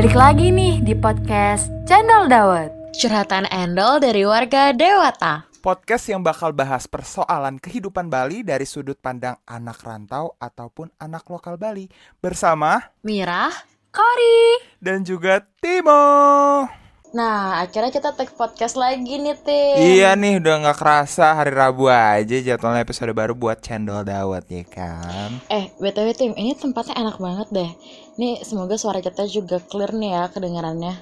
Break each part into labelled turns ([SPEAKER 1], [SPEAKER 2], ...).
[SPEAKER 1] Balik lagi nih di podcast Channel Dawet.
[SPEAKER 2] Curhatan Endol dari warga Dewata.
[SPEAKER 3] Podcast yang bakal bahas persoalan kehidupan Bali dari sudut pandang anak rantau ataupun anak lokal Bali bersama
[SPEAKER 2] Mirah.
[SPEAKER 1] Kori.
[SPEAKER 3] dan juga Timo.
[SPEAKER 2] Nah, akhirnya kita take podcast lagi nih, Tim.
[SPEAKER 3] Iya nih udah nggak kerasa hari Rabu aja jadwalnya episode baru buat Cendol Dawet ya kan.
[SPEAKER 2] Eh, BTW Tim, ini tempatnya enak banget deh. Nih, semoga suara kita juga clear nih ya kedengarannya.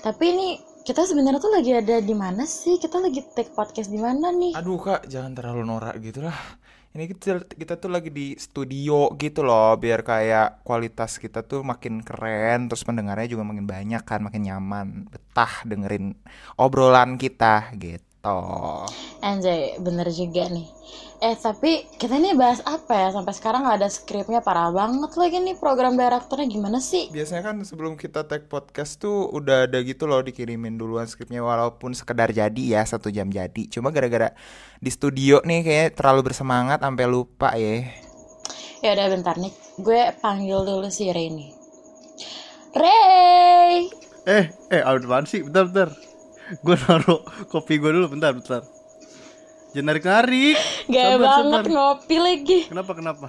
[SPEAKER 2] Tapi ini kita sebenarnya tuh lagi ada di mana sih? Kita lagi take podcast di mana nih?
[SPEAKER 3] Aduh kak jangan terlalu norak gitu lah. Ini kita, kita tuh lagi di studio gitu loh biar kayak kualitas kita tuh makin keren terus pendengarnya juga makin banyak kan makin nyaman betah dengerin obrolan kita gitu.
[SPEAKER 2] Anjay, bener juga nih. Eh, tapi kita ini bahas apa ya? Sampai sekarang nggak ada skripnya, parah banget lagi nih program direkturnya gimana sih?
[SPEAKER 3] Biasanya kan sebelum kita tag podcast tuh udah ada gitu loh dikirimin duluan skripnya walaupun sekedar jadi ya satu jam jadi. Cuma gara-gara di studio nih kayak terlalu bersemangat sampai lupa ya.
[SPEAKER 2] Ya udah bentar nih, gue panggil dulu si Ray nih. Ray!
[SPEAKER 4] Eh, eh, apaan sih? Bentar, bentar. Gue naruh kopi gue dulu, bentar, bentar. Jangan narik-narik.
[SPEAKER 2] Gaya
[SPEAKER 4] Sabar,
[SPEAKER 2] banget
[SPEAKER 4] sabar.
[SPEAKER 2] ngopi lagi.
[SPEAKER 4] Kenapa, kenapa?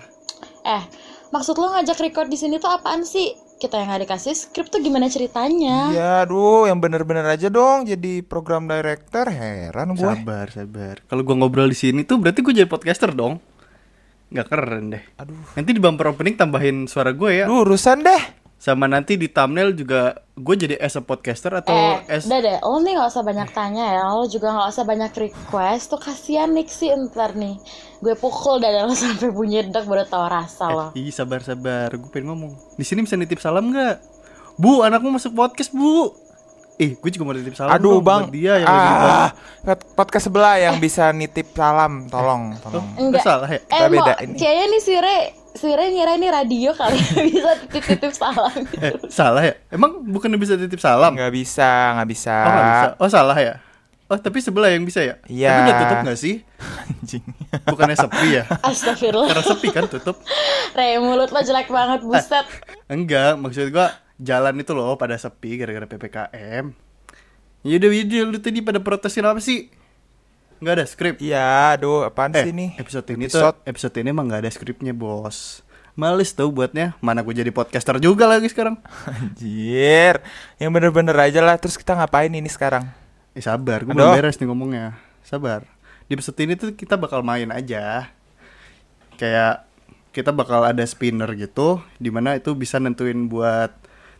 [SPEAKER 2] Eh, maksud lo ngajak record di sini tuh apaan sih? Kita yang nggak dikasih skrip tuh gimana ceritanya?
[SPEAKER 3] Iya, aduh, yang bener-bener aja dong jadi program director. Heran gue.
[SPEAKER 4] Sabar, sabar. Kalau gue ngobrol di sini tuh berarti gue jadi podcaster dong. Nggak keren deh.
[SPEAKER 3] Aduh.
[SPEAKER 4] Nanti di bumper opening tambahin suara gue ya.
[SPEAKER 3] Aduh, urusan deh.
[SPEAKER 4] Sama nanti di thumbnail juga gue jadi as a podcaster atau
[SPEAKER 2] Eh,
[SPEAKER 4] as
[SPEAKER 2] udah deh, lo nih gak usah banyak tanya ya Lo juga gak usah banyak request Tuh kasihan nih sih ntar nih Gue pukul dada lo sampai bunyi dek baru tau rasa lo
[SPEAKER 4] Ih, sabar, sabar. Gue pengen ngomong. Di sini bisa nitip salam nggak? Bu, anakmu masuk podcast, Bu. Eh, gue juga mau nitip salam
[SPEAKER 3] Aduh,
[SPEAKER 4] dong
[SPEAKER 3] Bang.
[SPEAKER 4] buat dia yang lagi di
[SPEAKER 3] ah, pod- podcast sebelah yang bisa nitip salam, tolong, tolong.
[SPEAKER 4] Enggak salah ya?
[SPEAKER 2] Eh,
[SPEAKER 3] Kita beda ini.
[SPEAKER 2] kayaknya nih si Re Re ngira ini radio kali Bisa titip-titip salam
[SPEAKER 4] Eh, salah ya? Emang bukannya bisa titip salam?
[SPEAKER 3] Nggak bisa, nggak bisa.
[SPEAKER 4] Oh, nggak bisa. Oh, salah ya? Oh, tapi sebelah yang bisa ya?
[SPEAKER 3] Iya.
[SPEAKER 4] Tapi udah tutup gak sih?
[SPEAKER 3] Anjing.
[SPEAKER 4] Bukannya sepi ya?
[SPEAKER 2] Astagfirullah
[SPEAKER 4] Karena sepi kan tutup?
[SPEAKER 2] Re, mulut lo jelek banget, buset
[SPEAKER 4] Enggak, maksud gua jalan itu loh pada sepi gara-gara PPKM. Yaudah, yaudah, lu tadi pada protesin apa sih? Nggak ada skrip?
[SPEAKER 3] Iya, aduh, apaan
[SPEAKER 4] Eh,
[SPEAKER 3] sih nih?
[SPEAKER 4] episode ini
[SPEAKER 3] Episode.
[SPEAKER 4] tuh episode ini emang nggak ada skripnya bos. Males tau buatnya. Mana gue jadi podcaster juga lagi sekarang.
[SPEAKER 3] Anjir, yang bener-bener aja lah. Terus kita ngapain ini sekarang?
[SPEAKER 4] Eh sabar, gue belum beres nih ngomongnya. Sabar. Di episode ini tuh kita bakal main aja. Kayak kita bakal ada spinner gitu, di mana itu bisa nentuin buat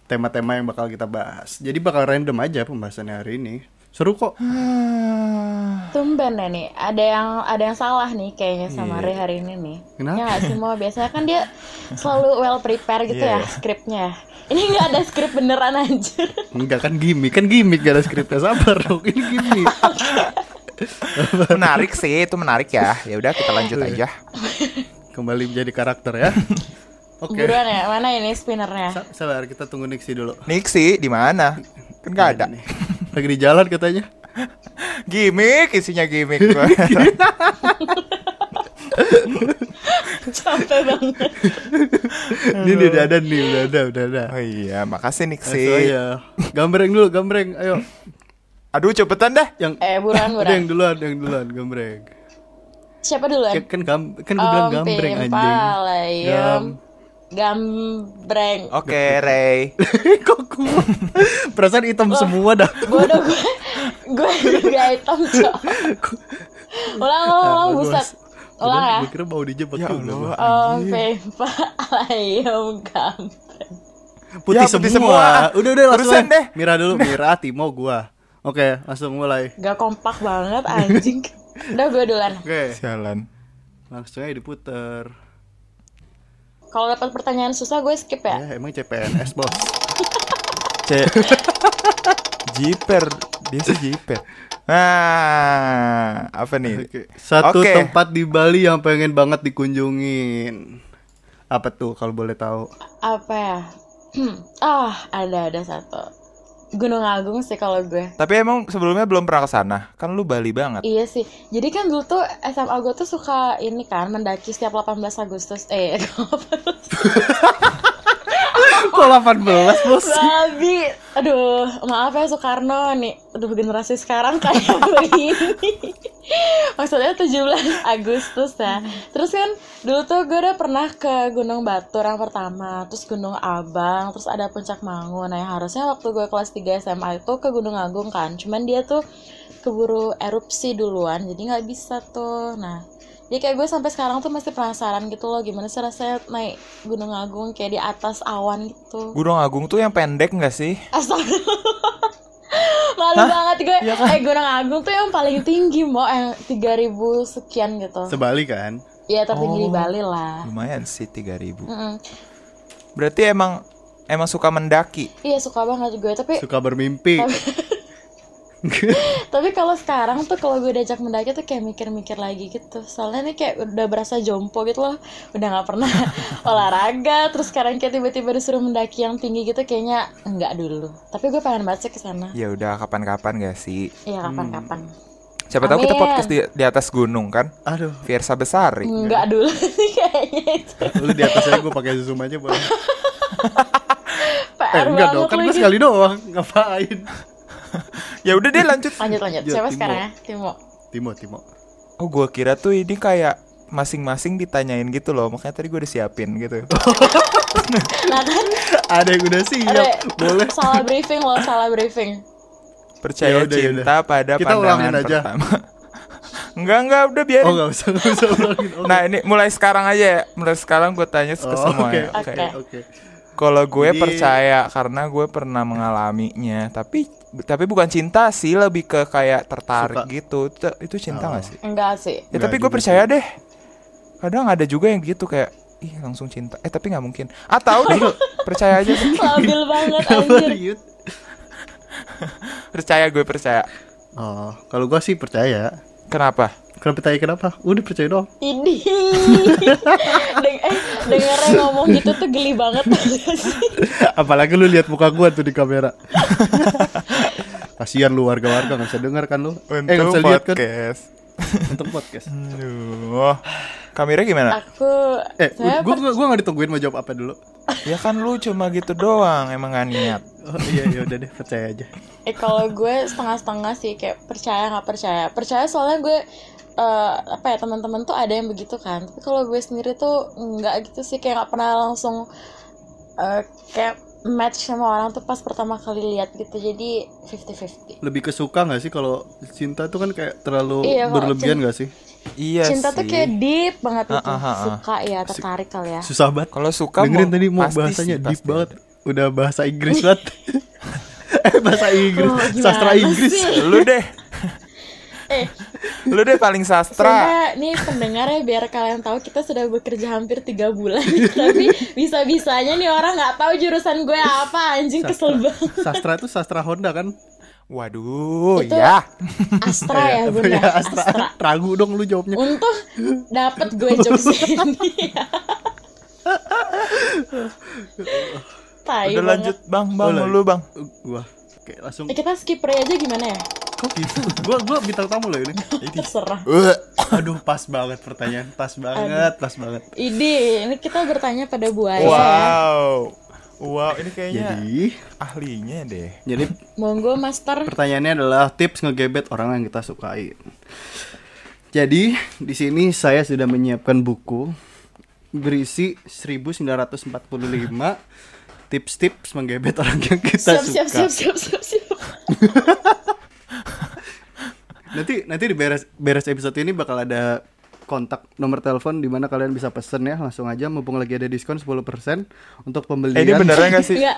[SPEAKER 4] tema-tema yang bakal kita bahas. Jadi bakal random aja pembahasannya hari ini. Seru kok.
[SPEAKER 2] Tumben ya nih, ada yang ada yang salah nih kayaknya sama Re hari ini nih.
[SPEAKER 4] Kenapa?
[SPEAKER 2] Ya nggak sih mau biasanya kan dia selalu well prepare gitu
[SPEAKER 3] Iya,
[SPEAKER 2] ya
[SPEAKER 3] iya.
[SPEAKER 2] skripnya. Ini nggak ada skrip beneran anjir.
[SPEAKER 4] Enggak kan gimmick, kan gimmick gak ada skripnya. Sabar dong, ini gimmick.
[SPEAKER 3] menarik sih, itu menarik ya. Ya udah kita lanjut aja.
[SPEAKER 4] Kembali menjadi karakter ya. Oke.
[SPEAKER 2] Buruan ya, mana ini spinnernya?
[SPEAKER 4] Sa- Sabar, kita tunggu Nixie dulu.
[SPEAKER 3] Nixie di mana? Kan nggak ada.
[SPEAKER 4] Nih. Lagi di jalan katanya.
[SPEAKER 3] Gimik, isinya gimik. gua.
[SPEAKER 2] Capek banget.
[SPEAKER 4] Ini nih, udah ada nih, udah ada, udah ada.
[SPEAKER 3] oh iya, makasih
[SPEAKER 4] Langsung
[SPEAKER 3] Nixie.
[SPEAKER 4] aja. Gambreng dulu, gambreng. Ayo.
[SPEAKER 3] Aduh, cepetan dah.
[SPEAKER 4] Yang
[SPEAKER 2] Eh, buruan,
[SPEAKER 4] ada yang
[SPEAKER 2] buruan.
[SPEAKER 4] duluan, yang duluan, gambreng.
[SPEAKER 2] Siapa duluan?
[SPEAKER 4] Ya, kan gam kan gue bilang
[SPEAKER 2] Om
[SPEAKER 4] gambreng anjing.
[SPEAKER 2] Pimpalayem. Gambreng.
[SPEAKER 3] Oke, Ray.
[SPEAKER 4] Kok gua perasaan hitam semua dah.
[SPEAKER 2] Bodoh gue. gue juga hitam, Cok. Ulang, ulang, ulang,
[SPEAKER 4] Ah,
[SPEAKER 2] buset. Ulang ya.
[SPEAKER 4] Gue kira mau dijebak
[SPEAKER 3] Ya
[SPEAKER 4] juga.
[SPEAKER 3] Allah.
[SPEAKER 4] gua.
[SPEAKER 2] Om Pimpalayem gambreng.
[SPEAKER 4] Putih,
[SPEAKER 3] Ya, putih
[SPEAKER 4] semua.
[SPEAKER 3] semua.
[SPEAKER 4] Udah udah langsung.
[SPEAKER 3] Terusan
[SPEAKER 4] aja.
[SPEAKER 3] deh.
[SPEAKER 4] Mira dulu, Mira, Timo, gua. Oke, langsung mulai.
[SPEAKER 2] Gak kompak banget anjing. Udah gue duluan.
[SPEAKER 4] Oke,
[SPEAKER 3] Sialan.
[SPEAKER 4] langsung aja diputer.
[SPEAKER 2] Kalau dapat pertanyaan susah gue skip ya.
[SPEAKER 4] Ya, emang CPNS, Bos.
[SPEAKER 3] C. Jiper, dia sih jiper. Nah, apa nih?
[SPEAKER 4] Oke. Satu
[SPEAKER 3] Oke.
[SPEAKER 4] tempat di Bali yang pengen banget dikunjungin. Apa tuh kalau boleh tahu?
[SPEAKER 2] Apa ya? Ah, ada ada satu. Gunung Agung sih kalau gue.
[SPEAKER 3] Tapi emang sebelumnya belum pernah ke sana. Kan lu Bali banget.
[SPEAKER 2] Iya sih. Jadi kan dulu tuh SMA gue tuh suka ini kan mendaki setiap 18 Agustus. Eh,
[SPEAKER 4] kok 18 bos?
[SPEAKER 2] Babi, aduh, maaf ya Soekarno nih, aduh generasi sekarang kayak begini. Maksudnya 17 Agustus ya. Terus kan dulu tuh gue udah pernah ke Gunung Batur yang pertama, terus Gunung Abang, terus ada Puncak Mangu. Nah yang harusnya waktu gue kelas 3 SMA itu ke Gunung Agung kan, cuman dia tuh keburu erupsi duluan, jadi nggak bisa tuh. Nah jadi kayak gue sampai sekarang tuh masih penasaran gitu loh gimana sih rasanya naik Gunung Agung kayak di atas awan gitu.
[SPEAKER 3] Gunung Agung tuh yang pendek nggak sih?
[SPEAKER 2] Astagfirullah. Malu banget gue.
[SPEAKER 3] Iya kan?
[SPEAKER 2] Eh Gunung Agung tuh yang paling tinggi mau yang 3000 sekian gitu.
[SPEAKER 4] Sebali kan?
[SPEAKER 2] Iya tertinggi di
[SPEAKER 3] Oh.
[SPEAKER 2] Bali lah.
[SPEAKER 3] Lumayan sih 3000
[SPEAKER 2] Mm-mm.
[SPEAKER 3] Berarti emang emang suka mendaki.
[SPEAKER 2] Iya suka banget gue tapi
[SPEAKER 4] Suka bermimpi.
[SPEAKER 2] tapi kalau sekarang tuh kalau gue diajak mendaki tuh kayak mikir-mikir lagi gitu. Soalnya nih kayak udah berasa jompo gitu loh. Udah nggak pernah olahraga terus sekarang kayak tiba-tiba disuruh mendaki yang tinggi gitu kayaknya enggak dulu. Tapi gue pengen banget sih ke sana.
[SPEAKER 3] Ya udah kapan-kapan gak sih?
[SPEAKER 2] Iya kapan-kapan.
[SPEAKER 3] Siapa tahu kita
[SPEAKER 2] Amin.
[SPEAKER 3] podcast di, di atas gunung kan?
[SPEAKER 4] Aduh,
[SPEAKER 3] Fiersa Besari.
[SPEAKER 2] Enggak dulu sih kayaknya itu.
[SPEAKER 4] lu di atas aja gue pakai zoom aja boleh. Eh enggak dong, kan gue sekali doang. Ngapain?
[SPEAKER 3] Ya udah deh lanjut.
[SPEAKER 2] Lanjut lanjut.
[SPEAKER 4] Ya,
[SPEAKER 2] Siapa
[SPEAKER 4] Timo.
[SPEAKER 2] sekarang ya? Timo.
[SPEAKER 4] Timo, Timo.
[SPEAKER 3] Oh gua kira tuh ini kayak masing-masing ditanyain gitu loh. Makanya tadi gue udah siapin gitu.
[SPEAKER 2] Nah kan
[SPEAKER 4] Ada yang udah siap.
[SPEAKER 2] ada
[SPEAKER 4] Boleh.
[SPEAKER 2] salah briefing loh, salah briefing.
[SPEAKER 3] Percaya
[SPEAKER 4] Yaudah,
[SPEAKER 3] cinta pada
[SPEAKER 4] Kita
[SPEAKER 3] pandangan
[SPEAKER 4] ulangin aja.
[SPEAKER 3] pertama. enggak enggak udah biarin.
[SPEAKER 4] Oh enggak usah, enggak usah ulangin. Oke.
[SPEAKER 3] Nah ini mulai sekarang aja ya. Mulai sekarang gue tanya ke
[SPEAKER 4] Oh,
[SPEAKER 3] semua
[SPEAKER 4] Oke,
[SPEAKER 3] ya.
[SPEAKER 2] Oke.
[SPEAKER 4] oke, oke.
[SPEAKER 3] Kalau gue
[SPEAKER 4] Jadi-
[SPEAKER 3] percaya karena gue pernah mengalaminya, tapi tapi bukan cinta sih, lebih ke kayak tertarik
[SPEAKER 4] Suka.
[SPEAKER 3] gitu. Itu, itu cinta
[SPEAKER 4] Oh.
[SPEAKER 3] gak sih?
[SPEAKER 2] Enggak sih.
[SPEAKER 3] Ya tapi gue percaya deh. Kadang ada juga yang gitu kayak ih langsung cinta. Eh tapi nggak mungkin. Atau deh percaya aja deh.
[SPEAKER 2] Labil banget anjir.
[SPEAKER 4] Riut?
[SPEAKER 3] Percaya gue percaya.
[SPEAKER 4] Oh, kalau gua sih percaya.
[SPEAKER 3] Kenapa?
[SPEAKER 4] Kenapa tanya kenapa? Udah percaya dong.
[SPEAKER 2] Ini. Deng eh dengernya ngomong gitu tuh geli banget
[SPEAKER 4] Apalagi lu lihat muka gua tuh di kamera. Kasihan lu warga-warga nggak bisa dengar kan lu? eh nggak
[SPEAKER 3] Untuk
[SPEAKER 4] bisa lihat kan?
[SPEAKER 3] podcast.
[SPEAKER 4] Untuk podcast.
[SPEAKER 3] Aduh. Kamera gimana?
[SPEAKER 2] Aku
[SPEAKER 4] Eh,
[SPEAKER 2] saya
[SPEAKER 4] gua gua gua nggak ditungguin mau jawab apa dulu.
[SPEAKER 3] Ya kan lu cuma gitu doang, emang gak niat.
[SPEAKER 4] Oh iya iya udah deh percaya aja.
[SPEAKER 2] Eh kalau gue setengah-setengah sih kayak percaya nggak percaya. Percaya soalnya gue eh, apa ya teman-teman tuh ada yang begitu kan. Tapi kalau gue sendiri tuh nggak gitu sih kayak nggak pernah langsung eh, kayak match sama orang tuh pas pertama kali lihat gitu. Jadi 50-50.
[SPEAKER 4] Lebih kesuka nggak sih kalau cinta tuh kan kayak terlalu
[SPEAKER 2] Iya,
[SPEAKER 4] berlebihan nggak sih?
[SPEAKER 3] Iya
[SPEAKER 2] Cinta
[SPEAKER 3] sih.
[SPEAKER 2] tuh kayak deep banget.
[SPEAKER 3] Ah, ah, ah, ah.
[SPEAKER 2] Suka ya, tertarik kali ya.
[SPEAKER 4] Susah banget.
[SPEAKER 3] Kalau suka
[SPEAKER 4] Dengerin
[SPEAKER 3] mau-
[SPEAKER 4] tadi mau
[SPEAKER 3] pasti
[SPEAKER 4] bahasanya
[SPEAKER 3] sih,
[SPEAKER 4] deep
[SPEAKER 3] pasti
[SPEAKER 4] banget. Udah bahasa Inggris banget. eh bahasa Inggris,
[SPEAKER 2] Oh,
[SPEAKER 4] sastra Inggris.
[SPEAKER 2] sih?
[SPEAKER 3] Lu deh.
[SPEAKER 2] Eh,
[SPEAKER 3] Lu deh paling sastra.
[SPEAKER 2] Sumpah, nih pendengar ya biar kalian tahu kita sudah bekerja hampir tiga bulan tapi bisa-bisanya nih orang nggak tahu jurusan gue apa anjing kesel banget
[SPEAKER 4] Sastra itu sastra Honda kan?
[SPEAKER 3] Waduh,
[SPEAKER 2] Itu-
[SPEAKER 3] ya.
[SPEAKER 2] Astra ya bunda
[SPEAKER 4] ya, Astra.
[SPEAKER 2] Astra
[SPEAKER 4] Ragu dong lu jawabnya.
[SPEAKER 2] untung dapet gue jokes ini Tai
[SPEAKER 3] Udah
[SPEAKER 2] banget.
[SPEAKER 3] lanjut Bang, Bang,
[SPEAKER 4] Boleh.
[SPEAKER 3] lu Bang.
[SPEAKER 4] Gua Oke, langsung
[SPEAKER 2] Eh, kita skip aja gimana ya
[SPEAKER 4] kok gitu? Gua gua bintang tamu loh ini.
[SPEAKER 2] terserah
[SPEAKER 4] Aduh, pas banget pertanyaan. Pas banget, pas banget.
[SPEAKER 2] Ide ini kita bertanya pada buaya ya.
[SPEAKER 3] Wow. Wow, ini kayaknya
[SPEAKER 4] Jadi,
[SPEAKER 3] ahlinya deh.
[SPEAKER 4] jadi
[SPEAKER 2] monggo master
[SPEAKER 4] pertanyaannya adalah tips ngegebet orang yang kita sukai. Jadi, di sini saya sudah menyiapkan buku berisi 1945 tips-tips menggebet orang yang kita
[SPEAKER 2] siap
[SPEAKER 4] suka.
[SPEAKER 2] siap siap siap siap siap
[SPEAKER 4] Nanti nanti di beres beres episode ini bakal ada kontak nomor telepon di mana kalian bisa pesen ya langsung aja mumpung lagi ada diskon 10% untuk pembelian.
[SPEAKER 3] Eh, ini beneran gak sih?
[SPEAKER 2] Enggak.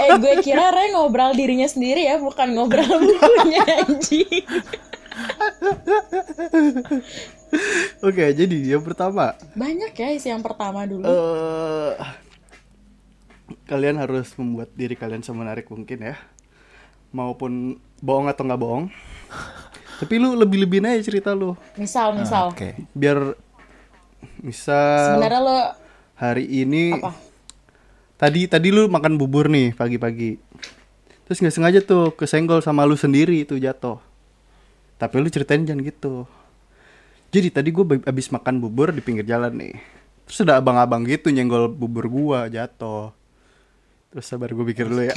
[SPEAKER 2] eh gue kira Ray ngobrol dirinya sendiri ya, bukan ngobrol bukunya anjing.
[SPEAKER 4] Oke, jadi yang pertama
[SPEAKER 2] Banyak ya isi yang pertama dulu.
[SPEAKER 4] eh kalian harus membuat diri kalian semenarik mungkin ya. Maupun bohong atau nggak bohong. Tapi lu lebih-lebihin aja cerita lu.
[SPEAKER 2] misal, misal.
[SPEAKER 3] Ah, Oke.
[SPEAKER 4] Biar misal
[SPEAKER 2] Sebenarnya lo
[SPEAKER 4] hari ini
[SPEAKER 2] apa?
[SPEAKER 4] tadi tadi lu makan bubur nih pagi-pagi terus nggak sengaja tuh kesenggol sama lu sendiri itu jatuh tapi lu ceritain jangan gitu jadi tadi gue abis makan bubur di pinggir jalan nih terus ada abang-abang gitu nyenggol bubur gua jatuh Terus sabar gue pikir dulu ya.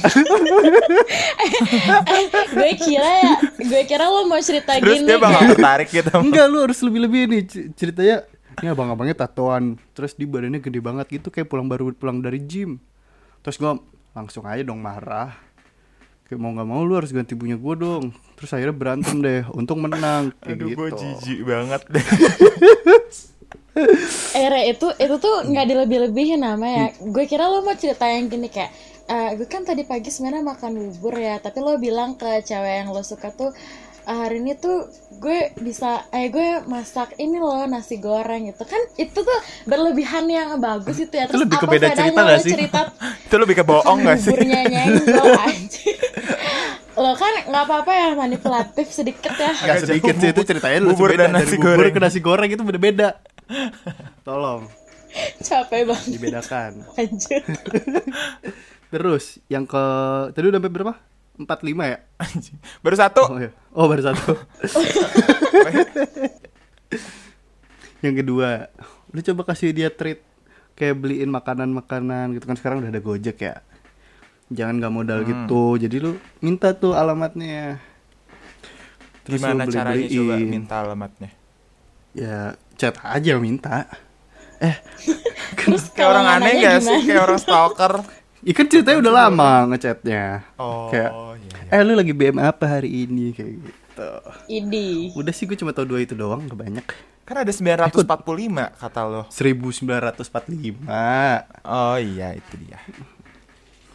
[SPEAKER 2] gue kira ya gue kira lo mau cerita
[SPEAKER 3] Terus
[SPEAKER 2] gini
[SPEAKER 3] dia bakal tertarik gitu.
[SPEAKER 4] Enggak lu harus lebih-lebih nih ceritanya. Ini abang-abangnya tatoan, terus di badannya gede banget gitu kayak pulang baru pulang dari gym. Terus gua langsung aja dong marah. Kayak mau nggak mau lu harus ganti punya gua dong. Terus akhirnya berantem deh. Untung menang kayak
[SPEAKER 3] Aduh,
[SPEAKER 4] gitu.
[SPEAKER 3] gue jijik banget deh.
[SPEAKER 2] Eh Re, itu itu tuh nggak dilebih-lebihin namanya. Gue kira lo mau cerita yang gini kayak eh, gue kan tadi pagi sebenarnya makan bubur ya, tapi lo bilang ke cewek yang lo suka tuh "Ah, hari ini tuh gue bisa eh gue masak ini loh nasi goreng gitu kan itu tuh berlebihan yang bagus itu ya
[SPEAKER 4] Itu
[SPEAKER 2] terus
[SPEAKER 4] lebih ke
[SPEAKER 2] apa
[SPEAKER 4] beda
[SPEAKER 2] bedanya
[SPEAKER 4] cerita
[SPEAKER 2] lo
[SPEAKER 4] nggak sih?
[SPEAKER 2] cerita
[SPEAKER 3] Itu lebih ke bohong gak sih?
[SPEAKER 2] buburnya nyenggol lo kan nggak apa-apa ya manipulatif sedikit ya
[SPEAKER 4] Gak sedikit sih itu ceritanya lu
[SPEAKER 3] Bubur
[SPEAKER 4] beda
[SPEAKER 3] dan nasi
[SPEAKER 4] dari bubur
[SPEAKER 3] goreng.
[SPEAKER 4] ke nasi goreng itu beda-beda. Tolong
[SPEAKER 2] capek banget
[SPEAKER 4] dibedakan.
[SPEAKER 2] anjir
[SPEAKER 4] Terus yang ke tadi udah sampai berapa? 45 ya?
[SPEAKER 3] Anjing. Baru satu.
[SPEAKER 4] Oh, iya. oh baru satu. yang kedua, lu coba kasih dia treat kayak beliin makanan-makanan gitu kan sekarang udah ada Gojek ya. Jangan gak modal
[SPEAKER 3] Hmm.
[SPEAKER 4] gitu. Jadi lu minta tuh alamatnya. Terus
[SPEAKER 3] Gimana caranya coba minta alamatnya?
[SPEAKER 4] Ya chat aja minta. Eh,
[SPEAKER 2] terus
[SPEAKER 3] Kayak orang aneh gak sih?
[SPEAKER 2] gimana?
[SPEAKER 3] Kayak orang stalker.
[SPEAKER 4] ikan ceritanya udah lama ngechatnya.
[SPEAKER 3] Oh,
[SPEAKER 4] kayak,
[SPEAKER 3] iya,
[SPEAKER 4] eh lu lagi BM apa hari ini kayak gitu.
[SPEAKER 2] Idi
[SPEAKER 4] Udah sih gue cuma tau dua itu doang, gak banyak.
[SPEAKER 3] Kan ada 945 kata lo.
[SPEAKER 4] 1945.
[SPEAKER 3] Oh iya itu dia.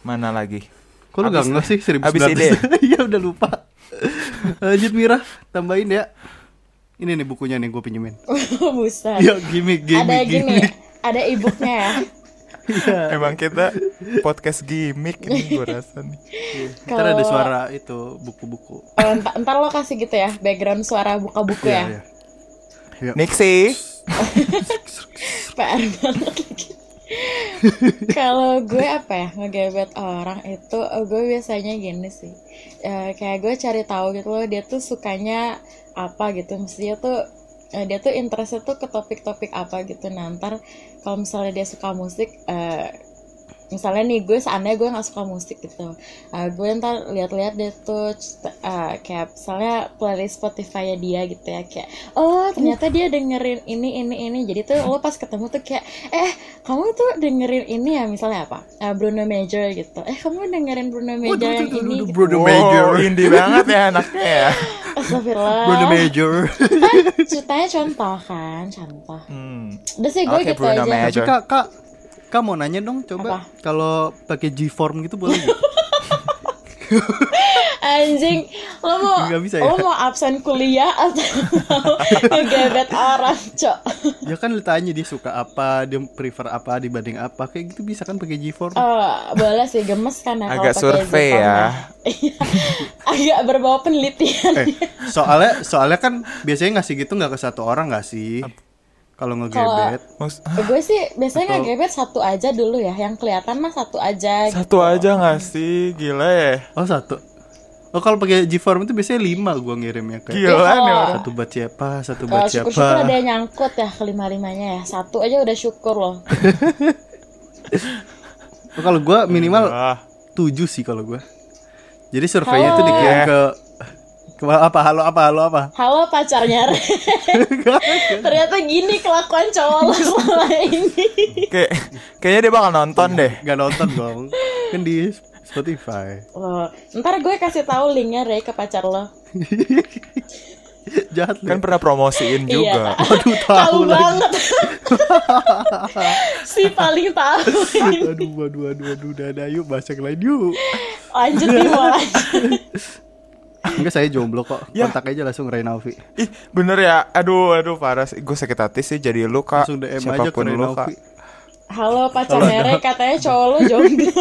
[SPEAKER 3] Mana lagi?
[SPEAKER 4] Kok lu gak nggak sih 1900?
[SPEAKER 3] abis ide?
[SPEAKER 4] Iya udah lupa. Lanjut Mira, tambahin ya. Ini nih bukunya nih gue pinjemin.
[SPEAKER 2] buset
[SPEAKER 4] Ya gimmick gimmick
[SPEAKER 2] ada gini
[SPEAKER 4] gimmick.
[SPEAKER 2] ada e-booknya ya
[SPEAKER 4] Iya.
[SPEAKER 3] Emang kita podcast gimmick ini gue rasa nih.
[SPEAKER 4] Ntar ada suara itu buku-buku.
[SPEAKER 2] Oh, ntar, ntar lo kasih gitu ya background suara buka buku
[SPEAKER 4] Iya,
[SPEAKER 2] ya
[SPEAKER 4] iya. Iya.
[SPEAKER 3] Nixie.
[SPEAKER 2] PR banget lagi kalau gue apa ya ngegebet orang itu eh, gue biasanya gini sih. Eh, kayak gue cari tahu gitu loh dia tuh sukanya apa gitu. Mesti dia tuh eh, dia tuh interestnya tuh ke topik-topik apa gitu. Ntar kalau misalnya dia suka musik eh, misalnya nih gue seandainya gue nggak suka musik gitu Eh, gue ntar lihat-lihat dia tuh eh, kayak misalnya playlist Spotify dia gitu ya kayak oh ternyata dia dengerin ini ini ini jadi tuh lo pas ketemu tuh kayak eh kamu tuh dengerin ini ya misalnya apa Eh, Bruno Major gitu eh kamu dengerin Bruno Major yang ini gitu.
[SPEAKER 4] Bruno
[SPEAKER 3] Wow,
[SPEAKER 4] Major.
[SPEAKER 3] indie banget ya anaknya ya.
[SPEAKER 2] Astagfirullah
[SPEAKER 4] Bruno Major.
[SPEAKER 2] kan ceritanya contoh kan contoh
[SPEAKER 3] Hmm.
[SPEAKER 2] udah sih gue
[SPEAKER 3] Oke,
[SPEAKER 2] gitu
[SPEAKER 3] Bruno
[SPEAKER 2] aja
[SPEAKER 3] Major.
[SPEAKER 4] Tapi kak, kak, kak mau nanya dong coba kalau pakai G form gitu boleh nggak?
[SPEAKER 2] Anjing, lo mau
[SPEAKER 4] Nggak bisa ya?
[SPEAKER 2] lo mau absen kuliah atau mau ngegebet orang, Cok?
[SPEAKER 4] ya kan lu tanya dia suka apa, dia prefer apa dibanding apa, kayak gitu bisa kan pakai G form.
[SPEAKER 2] Oh, boleh sih gemes kan ya kalau
[SPEAKER 3] Agak survei
[SPEAKER 2] G-form
[SPEAKER 3] ya.
[SPEAKER 2] Agak berbau penelitian.
[SPEAKER 4] eh, soalnya soalnya kan biasanya ngasih gitu nggak ke satu orang nggak sih? Kalau ngegebet.
[SPEAKER 3] Maksud-
[SPEAKER 2] Gue sih biasanya
[SPEAKER 4] Atau-
[SPEAKER 2] ngegebet satu aja dulu ya, yang kelihatan mah satu aja.
[SPEAKER 3] Satu aja gak sih? Gila ya.
[SPEAKER 4] Oh satu. Oh kalau pakai G form itu biasanya lima gua ngirimnya kayak
[SPEAKER 3] Gila nih orang.
[SPEAKER 4] satu buat siapa, satu buat siapa.
[SPEAKER 2] syukur-syukur ada yang nyangkut ya kelima limanya ya. Satu aja udah syukur loh.
[SPEAKER 4] Oh, kalau gua minimal tujuh sih kalau gua. Jadi surveinya itu
[SPEAKER 2] Halo.
[SPEAKER 4] dikirim
[SPEAKER 3] Ya.
[SPEAKER 4] ke ke apa halo apa halo apa?
[SPEAKER 2] Halo pacarnya. Ternyata gini kelakuan cowok lo selama ini.
[SPEAKER 3] Kayak kayaknya dia bakal nonton deh.
[SPEAKER 4] Gak nonton dong. kan di Spotify.
[SPEAKER 2] Loh, ntar gue kasih tahu linknya Re ke pacar lo.
[SPEAKER 4] Jahat.
[SPEAKER 3] Kan pernah promosiin juga.
[SPEAKER 2] Iya.
[SPEAKER 4] Waduh tahu
[SPEAKER 2] banget. si paling tahu.
[SPEAKER 4] Aduh, waduh, waduh, waduh, udah ada yuk bahas yang lain yuk.
[SPEAKER 2] lanjut nih mau lanjut.
[SPEAKER 4] Enggak saya jomblo kok.
[SPEAKER 3] Ya.
[SPEAKER 4] Kontak aja langsung Renavi.
[SPEAKER 3] Ih, bener ya. Aduh, aduh parah. Gue sakit hati sih jadi lu, Kak.
[SPEAKER 4] Langsung DM aja ke
[SPEAKER 3] lu, Kak.
[SPEAKER 4] Renavi.
[SPEAKER 2] Halo pacarnya Re katanya cowok lo jomblo.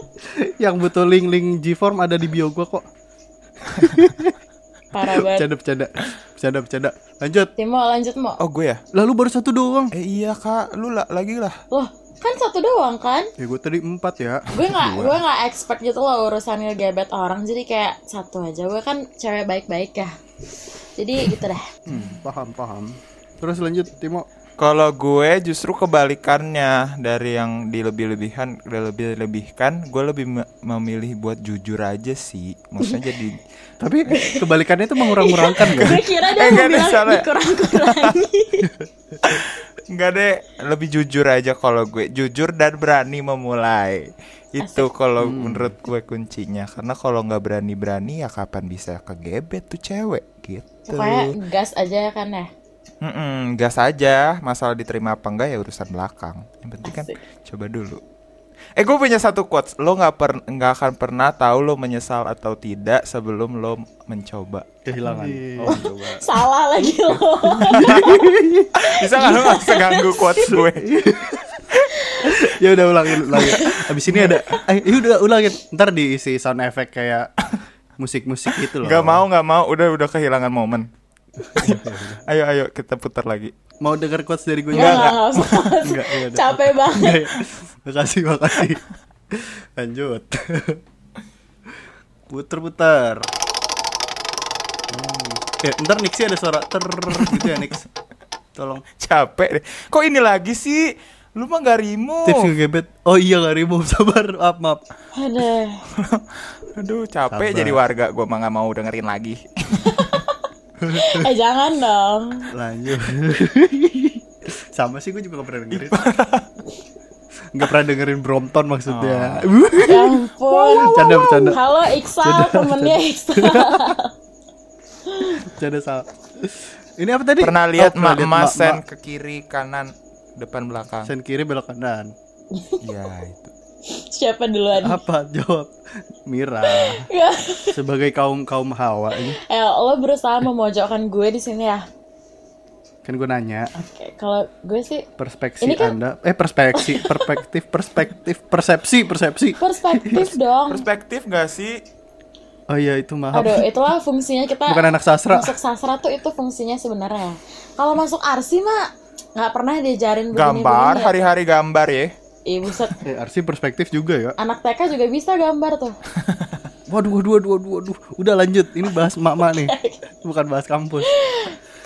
[SPEAKER 4] Yang butuh link-link G-form ada di bio gua kok.
[SPEAKER 2] Parah banget.
[SPEAKER 4] Bercanda, bercanda. Bercanda, bercanda. Lanjut.
[SPEAKER 2] Timo lanjut mau.
[SPEAKER 3] Oh, gue ya?
[SPEAKER 4] Lalu baru satu doang.
[SPEAKER 3] Eh iya, Kak. Lu la- lagi lah.
[SPEAKER 2] Loh, kan satu doang kan?
[SPEAKER 4] Ya gue tadi empat ya.
[SPEAKER 2] Gue nggak gue nggak expert gitu loh urusan ngegebet orang. Jadi kayak satu aja. Gue kan cewek baik-baik ya. Jadi gitu dah.
[SPEAKER 4] Hmm, paham, paham. Terus lanjut, Timo.
[SPEAKER 3] Kalau gue justru kebalikannya dari yang dilebih-lebihkan, dilebih-lebihkan, gue lebih me- memilih buat jujur aja sih. Maksudnya jadi
[SPEAKER 4] Tapi kebalikannya itu mengurang-urangkan gak?
[SPEAKER 2] Gue kira dia
[SPEAKER 3] Eh,
[SPEAKER 2] mau
[SPEAKER 3] enggak deh,
[SPEAKER 2] bilang dikurang-kurangi.
[SPEAKER 3] Enggak deh, lebih jujur aja kalau gue jujur dan berani memulai. Itu kalau menurut gue kuncinya. Karena kalau nggak berani-berani ya kapan bisa kegebet tuh cewek gitu.
[SPEAKER 2] Pokoknya gas aja ya kan ya.
[SPEAKER 3] Mm-mm, gas aja. Masalah diterima apa enggak ya urusan belakang. Yang penting kan
[SPEAKER 2] Asik.
[SPEAKER 3] coba dulu. Eh gue punya satu quotes. Lo nggak per nggak akan pernah tahu lo menyesal atau tidak sebelum lo mencoba.
[SPEAKER 4] Kehilangan.
[SPEAKER 3] Oh, mencoba.
[SPEAKER 2] Salah lagi lo.
[SPEAKER 3] Bisa nggak lo nggak ganggu quotes gue?
[SPEAKER 4] ya udah ulangin, ulangin. Abis ini ada, eh ya udah ulangin. Ntar diisi sound effect kayak musik-musik itu loh.
[SPEAKER 3] Nggak mau nggak mau. Udah udah kehilangan momen. ayo ayo kita putar lagi.
[SPEAKER 4] Mau denger quotes dari gue
[SPEAKER 2] Enggak, enggak, enggak
[SPEAKER 4] ya udah.
[SPEAKER 2] Capek banget.
[SPEAKER 4] Enggak, ya. Makasih, makasih. Lanjut. Puter-puter. Hmm. Eh, ntar Nixi ada suara ter gitu ya Nix. Tolong.
[SPEAKER 3] Capek deh. Kok ini lagi sih? Lu mah gak rimu.
[SPEAKER 4] Tips ngegebet. Oh iya gak remove sabar. Maaf, maaf.
[SPEAKER 2] Aduh.
[SPEAKER 3] Aduh capek
[SPEAKER 4] Sabar.
[SPEAKER 3] jadi warga. Gue mah gak mau dengerin lagi.
[SPEAKER 2] Eh jangan dong.
[SPEAKER 4] Lanjut. Sama sih gue juga gak pernah dengerin. Gak pernah dengerin Brompton maksudnya.
[SPEAKER 2] Ya ampun.
[SPEAKER 4] Bercanda, bercanda.
[SPEAKER 2] Halo Iksal, temennya Iksal.
[SPEAKER 4] Bercanda salah. Ini apa tadi?
[SPEAKER 3] Pernah
[SPEAKER 4] Oh,
[SPEAKER 3] lihat
[SPEAKER 4] lihat
[SPEAKER 3] mak-mak sen
[SPEAKER 4] mak-mak.
[SPEAKER 3] ke kiri kanan depan belakang.
[SPEAKER 4] Sen kiri belok kanan.
[SPEAKER 3] Iya itu.
[SPEAKER 2] Siapa duluan?
[SPEAKER 4] Apa? Jawab. Mira. Sebagai kaum kaum hawa ini.
[SPEAKER 2] Eh, lo berusaha memojokkan gue di sini ya.
[SPEAKER 4] Kan gue nanya
[SPEAKER 2] Oke, kalau gue sih
[SPEAKER 4] perspektif
[SPEAKER 2] Ini kan-
[SPEAKER 4] Anda eh perspektif perspektif perspektif persepsi persepsi.
[SPEAKER 2] perspektif dong.
[SPEAKER 3] Perspektif gak sih?
[SPEAKER 4] Oh iya itu maaf.
[SPEAKER 2] Aduh, itulah fungsinya kita
[SPEAKER 4] Bukan anak sastra.
[SPEAKER 2] masuk sastra tuh itu fungsinya sebenarnya. Kalau masuk arsi mah nggak pernah diajarin
[SPEAKER 3] Gambar,
[SPEAKER 2] begini-begini ya.
[SPEAKER 3] hari-hari gambar ya.
[SPEAKER 2] Ih, buset.
[SPEAKER 4] Eh, arsi perspektif juga ya.
[SPEAKER 2] Anak TK juga bisa gambar tuh.
[SPEAKER 4] Waduh, waduh, waduh, waduh, waduh. Udah lanjut. Ini bahas mak-mak nih. Bukan bahas kampus.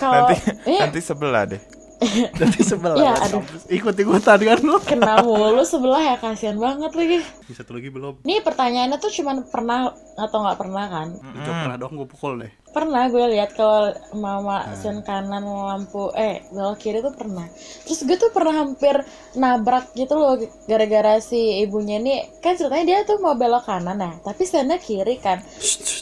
[SPEAKER 2] Kalau
[SPEAKER 3] Nanti
[SPEAKER 2] ini
[SPEAKER 3] nanti sebelah deh.
[SPEAKER 4] Nanti sebelah
[SPEAKER 2] Iya, aduh.
[SPEAKER 4] kampus. Ikut-ikutan kan lo.
[SPEAKER 2] kena mulu sebelah ya kasihan banget lagi.
[SPEAKER 4] Bisa satu lagi belum.
[SPEAKER 2] Nih pertanyaannya tuh cuman pernah atau nggak pernah kan?
[SPEAKER 4] Udah pernah dong gue pukul deh.
[SPEAKER 2] Pernah gue lihat kalau mama sen kanan lampu eh belok kiri tuh pernah. Terus gue tuh pernah hampir nabrak gitu loh gara-gara si ibunya nih kan ceritanya dia tuh mau belok kanan ya, tapi sennya kiri kan.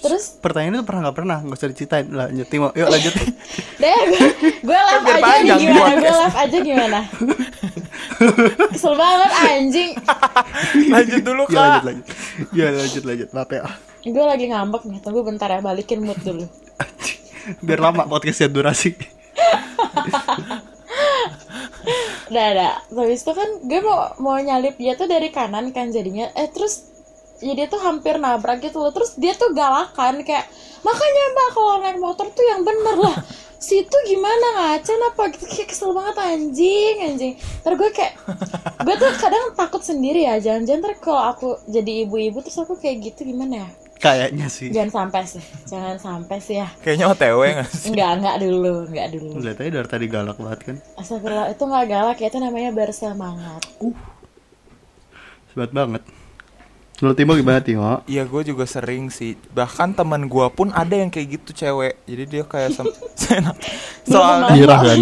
[SPEAKER 2] Terus
[SPEAKER 4] Pertanyaan itu pernah nggak pernah? Nggak usah diceritain. Lanjut, Timo. Yuk lanjut.
[SPEAKER 2] deh gue, gue live aja nih gimana, gue live aja gimana. Kesel banget anjing.
[SPEAKER 3] Lanjut dulu
[SPEAKER 4] ya lanjut
[SPEAKER 3] kak.
[SPEAKER 4] lanjut. Ya lanjut lanjut. Maaf ya.
[SPEAKER 2] Gue lagi ngambek nih, tunggu bentar ya balikin mood dulu.
[SPEAKER 4] Biar lama podcastnya durasi.
[SPEAKER 2] Udah, udah. Habis itu kan gue mau mau nyalip dia tuh dari kanan kan jadinya. Eh terus ya dia tuh hampir nabrak gitu loh. Terus dia tuh galakan kayak makanya mbak kalau naik motor tuh yang bener lah. Situ gimana ngaca apa gitu kayak kesel banget anjing anjing. Terus gue kayak gue tuh kadang takut sendiri ya jangan-jangan ntar kalau aku jadi ibu-ibu terus aku kayak gitu gimana ya?
[SPEAKER 4] Kayaknya sih.
[SPEAKER 2] Jangan sampai sih, jangan sampai sih ya.
[SPEAKER 3] Kayaknya OTW gak sih?
[SPEAKER 2] Enggak, enggak dulu, enggak dulu.
[SPEAKER 4] Lihat aja dari tadi galak banget kan.
[SPEAKER 2] Astagfirullah, itu nggak galak ya, itu namanya bersemangat.
[SPEAKER 4] Sebat banget. Menurut Timo gimana Timo?
[SPEAKER 3] Iya gue juga sering sih Bahkan teman gue pun ada yang kayak gitu cewek Jadi dia kayak Soalnya
[SPEAKER 4] kan?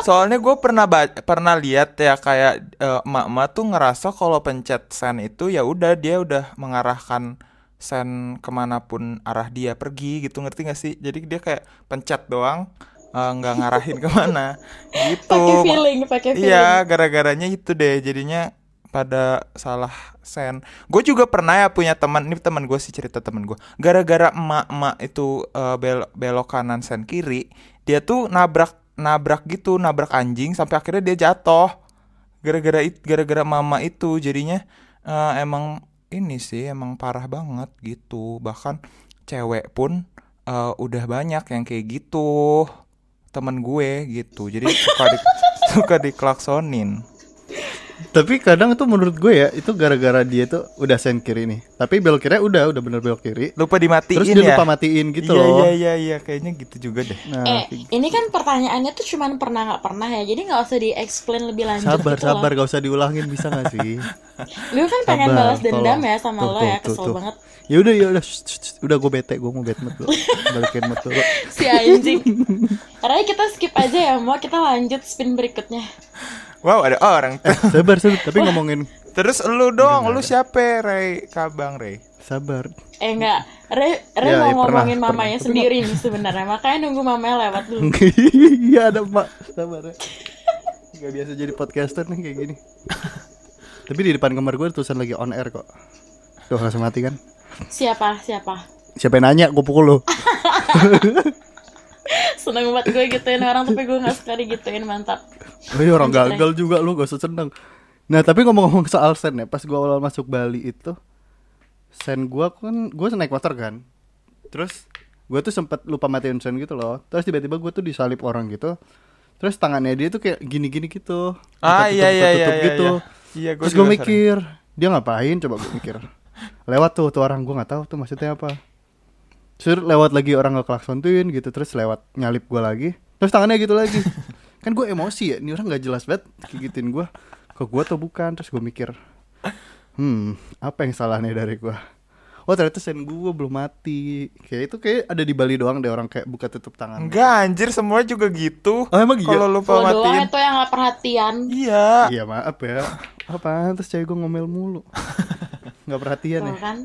[SPEAKER 3] Soalnya gue pernah ba- pernah lihat ya kayak eh, emak-emak tuh ngerasa kalau pencet send itu ya udah dia udah mengarahkan send ke mana pun arah dia pergi gitu ngerti gak sih? Jadi dia kayak pencet doang eh, nggak ngarahin ke mana gitu.
[SPEAKER 2] Pakai feeling, pakai feeling.
[SPEAKER 3] Iya gara-garanya itu deh jadinya pada salah send. Gue juga pernah ya punya teman ini teman gue sih cerita teman gue. Gara-gara emak-emak itu eh, bel- belok kanan send kiri, dia tuh nabrak nabrak gitu, nabrak anjing sampai akhirnya dia jatuh. Gara-gara it- gara-gara mama itu jadinya eh, emang ini sih emang parah banget gitu. Bahkan cewek pun eh, udah banyak yang kayak gitu. Temen gue gitu. Jadi suka di, suka diklaksonin.
[SPEAKER 4] Tapi kadang tuh menurut gue ya itu gara-gara dia tuh udah sen kiri nih. Tapi belok kiri udah udah bener belok kiri.
[SPEAKER 3] Lupa dimatiin
[SPEAKER 4] Terus dia
[SPEAKER 3] ya.
[SPEAKER 4] lupa matiin gitu
[SPEAKER 3] iya,
[SPEAKER 4] loh.
[SPEAKER 3] Iya iya iya kayaknya gitu juga deh.
[SPEAKER 4] Nah,
[SPEAKER 2] eh, ini kan pertanyaannya tuh cuman pernah nggak pernah ya. Jadi nggak usah di-explain lebih lanjut
[SPEAKER 4] sabar
[SPEAKER 2] gitu
[SPEAKER 4] sabar
[SPEAKER 2] loh.
[SPEAKER 4] gak usah diulangin bisa gak sih?
[SPEAKER 2] Gue kan pengen
[SPEAKER 4] Sabar,
[SPEAKER 2] balas dendam
[SPEAKER 4] tolong.
[SPEAKER 2] ya sama
[SPEAKER 4] Tuh,
[SPEAKER 2] lo
[SPEAKER 4] tuh,
[SPEAKER 2] ya,
[SPEAKER 4] tuh,
[SPEAKER 2] kesel
[SPEAKER 4] tuh.
[SPEAKER 2] banget.
[SPEAKER 4] Ya udah ya udah udah gue bete gue mau bete dulu. Balikin mood dulu.
[SPEAKER 2] Si anjing. Karena kita skip aja ya, mau kita lanjut spin berikutnya.
[SPEAKER 3] Wow ada orang tuh.
[SPEAKER 4] Sabar sabar tapi ngomongin
[SPEAKER 3] Terus lu dong, lu siapa Rey? Kabang Rey.
[SPEAKER 4] sabar.
[SPEAKER 2] Eh enggak, Re, Re
[SPEAKER 4] Ya,
[SPEAKER 2] mau
[SPEAKER 4] ya,
[SPEAKER 2] ngomongin
[SPEAKER 4] pernah,
[SPEAKER 2] mamanya
[SPEAKER 4] pernah.
[SPEAKER 2] sendiri nih sebenarnya. Makanya nunggu mamanya lewat dulu.
[SPEAKER 4] Iya ada mak sabar ya. Gak biasa jadi podcaster nih kayak gini. Tapi di depan kamar gue tulisan lagi on air kok. Tuh langsung mati kan?
[SPEAKER 2] Siapa? Siapa?
[SPEAKER 4] Siapa yang nanya gue pukul lo.
[SPEAKER 2] Seneng banget gue gituin orang tapi gue gak suka digituin mantap.
[SPEAKER 4] Oh iya orang gagal juga lu gak usah seneng. Nah tapi ngomong-ngomong soal sen ya Pas gua awal masuk Bali itu Sen gua kan Gua naik motor kan. Terus Gue tuh sempet lupa matiin sen gitu loh. Terus tiba-tiba gue tuh disalip orang gitu. Terus tangannya dia tuh kayak gini-gini gitu.
[SPEAKER 3] Ah, iya,
[SPEAKER 4] tutup,
[SPEAKER 3] iya, iya,
[SPEAKER 4] tutup
[SPEAKER 3] iya,
[SPEAKER 4] gitu.
[SPEAKER 3] iya. Iya, gua
[SPEAKER 4] Terus gue mikir Dia ngapain? Coba gue mikir. Lewat tuh tuh orang gue gak tahu tuh maksudnya apa Terus lewat lagi orang ngeklaksontuin gitu Terus lewat nyalip gue lagi Terus tangannya gitu lagi Kan gue emosi ya Ini orang gak jelas banget Gigitin gue Ke gue atau bukan Terus gue mikir Hmm Apa yang salah nih dari gue Oh ternyata sen gue belum mati Kayak itu kayak ada di Bali doang deh Orang kayak buka tutup tangan
[SPEAKER 3] Enggak anjir semua juga gitu.
[SPEAKER 4] Oh, emang iya?
[SPEAKER 3] Kalau lupa
[SPEAKER 2] Lo doang
[SPEAKER 3] matiin.
[SPEAKER 2] itu yang gak perhatian.
[SPEAKER 3] Iya.
[SPEAKER 4] Iya maaf ya Apa Terus cewek gue ngomel mulu Gak perhatian
[SPEAKER 2] Tuh
[SPEAKER 4] ya
[SPEAKER 2] kan.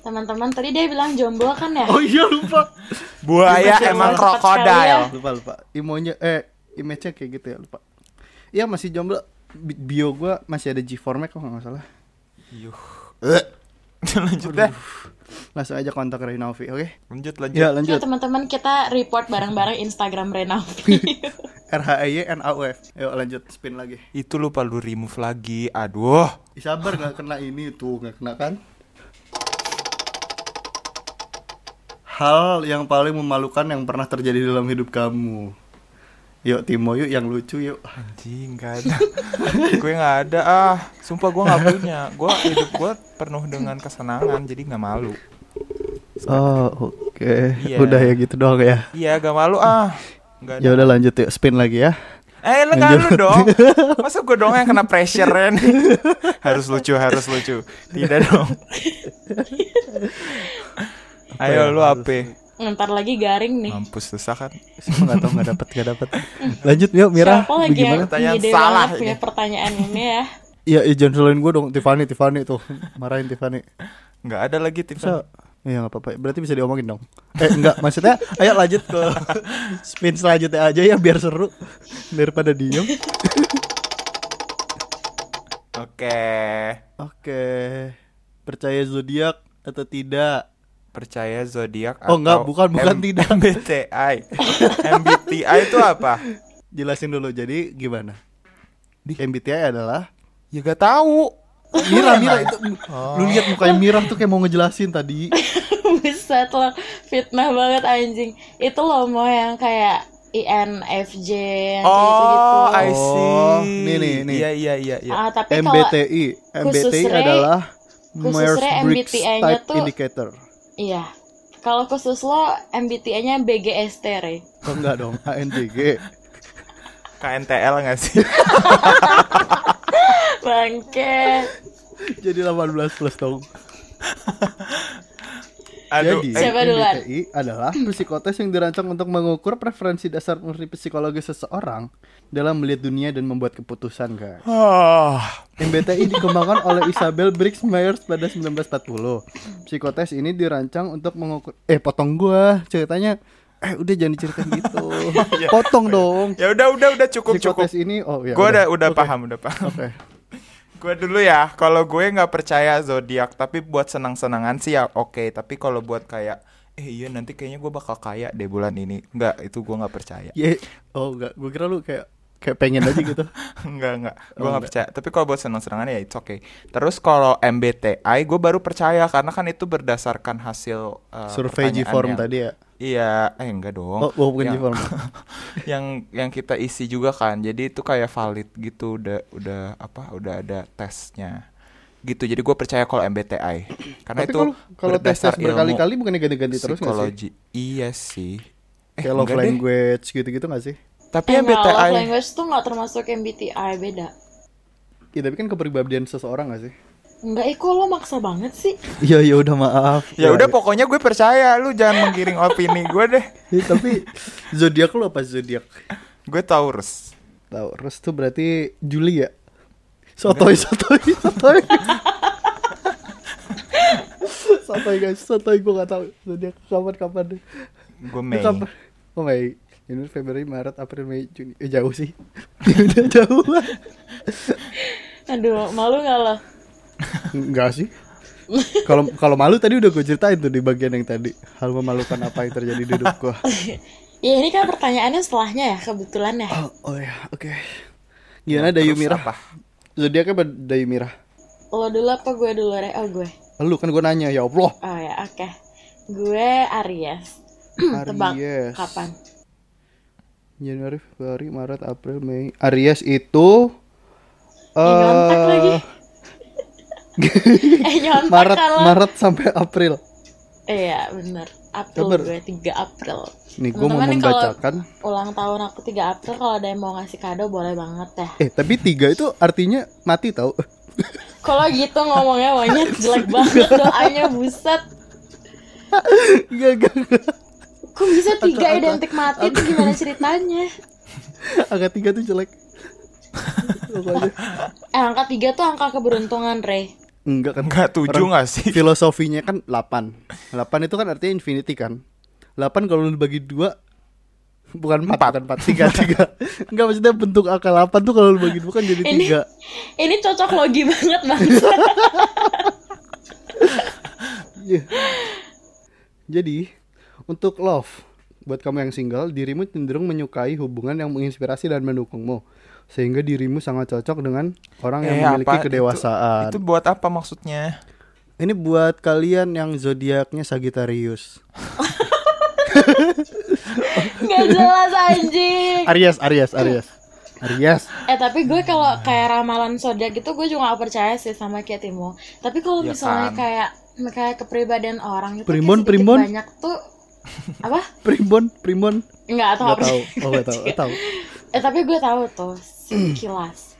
[SPEAKER 2] Teman-teman tadi dia bilang jomblo kan ya?
[SPEAKER 4] Oh iya lupa
[SPEAKER 3] Buaya emang
[SPEAKER 2] sekali ya.
[SPEAKER 3] krokodil.
[SPEAKER 4] lupa lupa imonya eh image-nya kayak gitu ya lupa iya masih jomblo Bi- bio gua masih ada G4 Max kok nggak salah
[SPEAKER 3] Yuh. lanjut deh.
[SPEAKER 4] langsung aja kontak Renovi oke
[SPEAKER 3] Lanjut lanjut.
[SPEAKER 4] ya
[SPEAKER 2] Yuk
[SPEAKER 4] lanjut
[SPEAKER 2] teman-teman kita report bareng-bareng Instagram Renavi.
[SPEAKER 4] R H E Y N A U F yuk lanjut spin lagi
[SPEAKER 3] Itu lupa lu remove lagi. Aduh.
[SPEAKER 4] Ih, sabar nggak kena ini tuh nggak kena kan hal yang paling memalukan yang pernah terjadi dalam hidup kamu yuk Timo yuk yang lucu yuk
[SPEAKER 3] Anjing gak ada. gue nggak ada ah. Sumpah gue nggak punya. Gue hidup gue penuh dengan kesenangan jadi nggak malu.
[SPEAKER 4] oh oke
[SPEAKER 3] Iya.
[SPEAKER 4] udah ya gitu doang ya
[SPEAKER 3] Iya gak malu ah. Gak ada.
[SPEAKER 4] ya udah lanjut yuk spin lagi ya
[SPEAKER 3] Eh lu nggak lu dong. Masa gue dong yang kena pressure nih. harus lucu harus lucu. Tidak dong. Ayo
[SPEAKER 4] ya,
[SPEAKER 3] lu apa?
[SPEAKER 2] Ntar lagi garing nih.
[SPEAKER 3] Mampus susah kan.
[SPEAKER 4] Siapa nggak tahu nggak dapat nggak dapat. Lanjut yuk Mira.
[SPEAKER 2] Siapa lagi yang
[SPEAKER 4] Bagaimana?
[SPEAKER 3] Pertanyaan
[SPEAKER 2] ide
[SPEAKER 3] salah ini.
[SPEAKER 2] punya pertanyaan ini ya?
[SPEAKER 4] Iya, iya jangan selain gue dong Tiffany Tiffany tuh marahin Tiffany.
[SPEAKER 3] Nggak ada lagi.
[SPEAKER 4] Bisa. Iya nggak apa-apa. Berarti bisa diomongin dong. Eh enggak, maksudnya ayo lanjut ke spin selanjutnya aja ya biar seru daripada diem.
[SPEAKER 3] Oke.
[SPEAKER 4] Oke. Percaya zodiak atau tidak?
[SPEAKER 3] Percaya zodiak
[SPEAKER 4] Oh, enggak,
[SPEAKER 3] atau
[SPEAKER 4] bukan, bukan tidak.
[SPEAKER 3] MBTI. MBTI itu apa?
[SPEAKER 4] Jelasin dulu. Jadi gimana? MBTI adalah
[SPEAKER 3] Ya gak tahu.
[SPEAKER 4] Mira, Mira itu lu lihat mukanya Mira tuh kayak mau ngejelasin tadi.
[SPEAKER 2] Buset lo fitnah banget anjing. Itu loh mau yang kayak INFJ yang kayak gitu-gitu.
[SPEAKER 3] Oh, I see.
[SPEAKER 4] Oh, nih, nih, nih.
[SPEAKER 3] Iya, iya, iya, iya.
[SPEAKER 2] Ah, tapi kalau
[SPEAKER 4] MBTI. MBTI adalah
[SPEAKER 2] khususnya
[SPEAKER 4] Myers-Briggs
[SPEAKER 2] MBTI-nya
[SPEAKER 4] Type
[SPEAKER 2] tuh-
[SPEAKER 4] Indicator.
[SPEAKER 2] Iya. Kalau khusus lo MBTI-nya BGST, Re.
[SPEAKER 4] Oh enggak dong, ANTG.
[SPEAKER 3] KNTL gak sih?
[SPEAKER 2] Bangke.
[SPEAKER 4] Jadi 18 plus dong.
[SPEAKER 3] Aduh,
[SPEAKER 4] Jadi,
[SPEAKER 3] eh,
[SPEAKER 2] Siapa?
[SPEAKER 4] MBTI adalah psikotes yang dirancang untuk mengukur preferensi dasar murni psikologi seseorang dalam melihat dunia dan membuat keputusan, guys.
[SPEAKER 3] ah,
[SPEAKER 4] MBTI dikembangkan oleh Isabel Briggs Myers pada 1940. Psikotes ini dirancang untuk mengukur eh potong gua ceritanya eh udah jangan diceritain gitu. potong dong.
[SPEAKER 3] ya udah, udah, udah cukup, cukup.
[SPEAKER 4] Psikotes ini oh ya.
[SPEAKER 3] gue udah, udah
[SPEAKER 4] Oke.
[SPEAKER 3] paham, udah paham.
[SPEAKER 4] Oke.
[SPEAKER 3] Gue dulu ya, kalau gue nggak percaya zodiak, tapi buat senang-senangan sih ya oke. Tapi kalau buat kayak, eh iya nanti kayaknya gue bakal kaya deh bulan ini, nggak itu gue nggak percaya.
[SPEAKER 4] Ye, oh enggak, gue kira lu kayak kayak pengen aja gitu.
[SPEAKER 3] Enggak, enggak. Gue
[SPEAKER 4] Oh,
[SPEAKER 3] nggak
[SPEAKER 4] enggak.
[SPEAKER 3] percaya. Tapi kalau buat senang-senangan ya it's okay. Terus kalau MBTI gue baru percaya karena kan itu berdasarkan hasil uh,
[SPEAKER 4] Survei G-form tadi ya.
[SPEAKER 3] Iya, eh enggak dong.
[SPEAKER 4] Oh, oh, bukan
[SPEAKER 3] yang, yang yang kita isi juga kan. Jadi itu kayak valid gitu udah udah apa? Udah ada tesnya. Gitu. Jadi gue percaya kalau MBTI. Karena
[SPEAKER 4] Tapi
[SPEAKER 3] itu
[SPEAKER 4] kalau kalau tes berkali-kali bukannya ganti-ganti terus nggak sih?
[SPEAKER 3] psikologi. Iya sih. Eh,
[SPEAKER 4] Kayak love language gitu-gitu gak sih?
[SPEAKER 3] Tapi
[SPEAKER 2] Eh, enggak, love
[SPEAKER 3] MBTI
[SPEAKER 2] language tuh nggak termasuk MBTI beda.
[SPEAKER 4] Iya tapi kan kepribadian seseorang gak sih?
[SPEAKER 2] Enggak, eh kok lo maksa banget sih?
[SPEAKER 4] Iya ya udah maaf.
[SPEAKER 3] Ya udah pokoknya gue percaya lu jangan menggiring opini gue deh.
[SPEAKER 4] Ya, tapi zodiak lu apa zodiak?
[SPEAKER 3] Gue Taurus.
[SPEAKER 4] Tahu, Rus tuh berarti Juli ya? Sotoy, sotoy, sotoy. sotoy guys, sotoy gue gak tahu zodiak kapan-kapan deh.
[SPEAKER 3] Gue Mei.
[SPEAKER 4] Kapan? Oh Mei. Ini Februari, Maret, April, Mei, Juni. Eh jauh sih. udah jauh lah.
[SPEAKER 2] Aduh, malu nggak lo?
[SPEAKER 4] Enggak sih. Kalau kalau malu tadi udah gue ceritain tuh di bagian yang tadi hal memalukan apa yang terjadi di hidup gue.
[SPEAKER 2] Ya ini kan pertanyaannya setelahnya ya, kebetulan ya.
[SPEAKER 4] Oh, oh ya, oke. Gimana Dayu
[SPEAKER 3] Terus
[SPEAKER 4] Mira?
[SPEAKER 3] apa?
[SPEAKER 4] Zodiaknya apa Dayu Mira?
[SPEAKER 2] Lo dulu apa gue dulu, Re? Oh gue.
[SPEAKER 4] Lu kan gue nanya ya Allah.
[SPEAKER 2] Oh ya, oke. Gue Aries. Tebak
[SPEAKER 4] Aries.
[SPEAKER 2] kapan?
[SPEAKER 4] Januari, Februari, Maret, April, Mei. Aries itu eh
[SPEAKER 2] lagi. eh nyontek
[SPEAKER 4] Maret,
[SPEAKER 2] lo.
[SPEAKER 4] Maret sampai April.
[SPEAKER 2] Iya, bener. April
[SPEAKER 4] Sabar.
[SPEAKER 2] gue 3 April.
[SPEAKER 4] Nih gue mau
[SPEAKER 2] kalau
[SPEAKER 4] membacakan.
[SPEAKER 2] ulang tahun aku 3 April kalau ada yang mau ngasih kado boleh banget ya.
[SPEAKER 4] Eh tapi tiga itu artinya mati tau.
[SPEAKER 2] Kalau gitu ngomongnya monyet jelek banget doanya buset.
[SPEAKER 4] Enggak enggak. enggak.
[SPEAKER 2] Kok bisa tiga identik mati itu gimana ceritanya?
[SPEAKER 4] Angka tiga tuh jelek.
[SPEAKER 2] Eh angka 3 tuh angka keberuntungan, Re.
[SPEAKER 4] Enggak kan.
[SPEAKER 3] Enggak tujuh
[SPEAKER 4] Orang-
[SPEAKER 3] gak sih?
[SPEAKER 4] Filosofinya kan 8 8 itu kan artinya infinity kan 8 kalau lu bagi dua Bukan 4
[SPEAKER 3] Empat.
[SPEAKER 4] bukan 4 3 3 Enggak maksudnya bentuk angka 8 tuh kalau lu bagi dua kan jadi
[SPEAKER 2] Ini-
[SPEAKER 4] 3
[SPEAKER 2] Ini cocok logi banget bang.
[SPEAKER 4] Iya. Jadi untuk love buat kamu yang single, dirimu cenderung menyukai hubungan yang menginspirasi dan mendukungmu, sehingga dirimu sangat cocok dengan orang yang
[SPEAKER 3] Eh,
[SPEAKER 4] memiliki
[SPEAKER 3] apa?
[SPEAKER 4] kedewasaan.
[SPEAKER 3] Itu, itu buat apa maksudnya?
[SPEAKER 4] Ini buat kalian yang zodiaknya Sagittarius.
[SPEAKER 2] Nggak jelas anjing.
[SPEAKER 4] Aries, Aries, Aries. Aries.
[SPEAKER 2] Eh tapi gue kalau kayak ramalan zodiak gitu gue juga gak percaya sih sama kayak Timo. Tapi kalau
[SPEAKER 3] Ya
[SPEAKER 2] misalnya
[SPEAKER 3] kan.
[SPEAKER 2] kayak kayak kepribadian orang itu
[SPEAKER 4] Primbon, primbon.
[SPEAKER 2] banyak tuh apa?
[SPEAKER 4] Primbon, Primbon.
[SPEAKER 2] Enggak tahu.
[SPEAKER 4] Gak tahu. Oh, gak tahu. Gak tahu.
[SPEAKER 2] Eh tapi gue tahu tuh sekilas.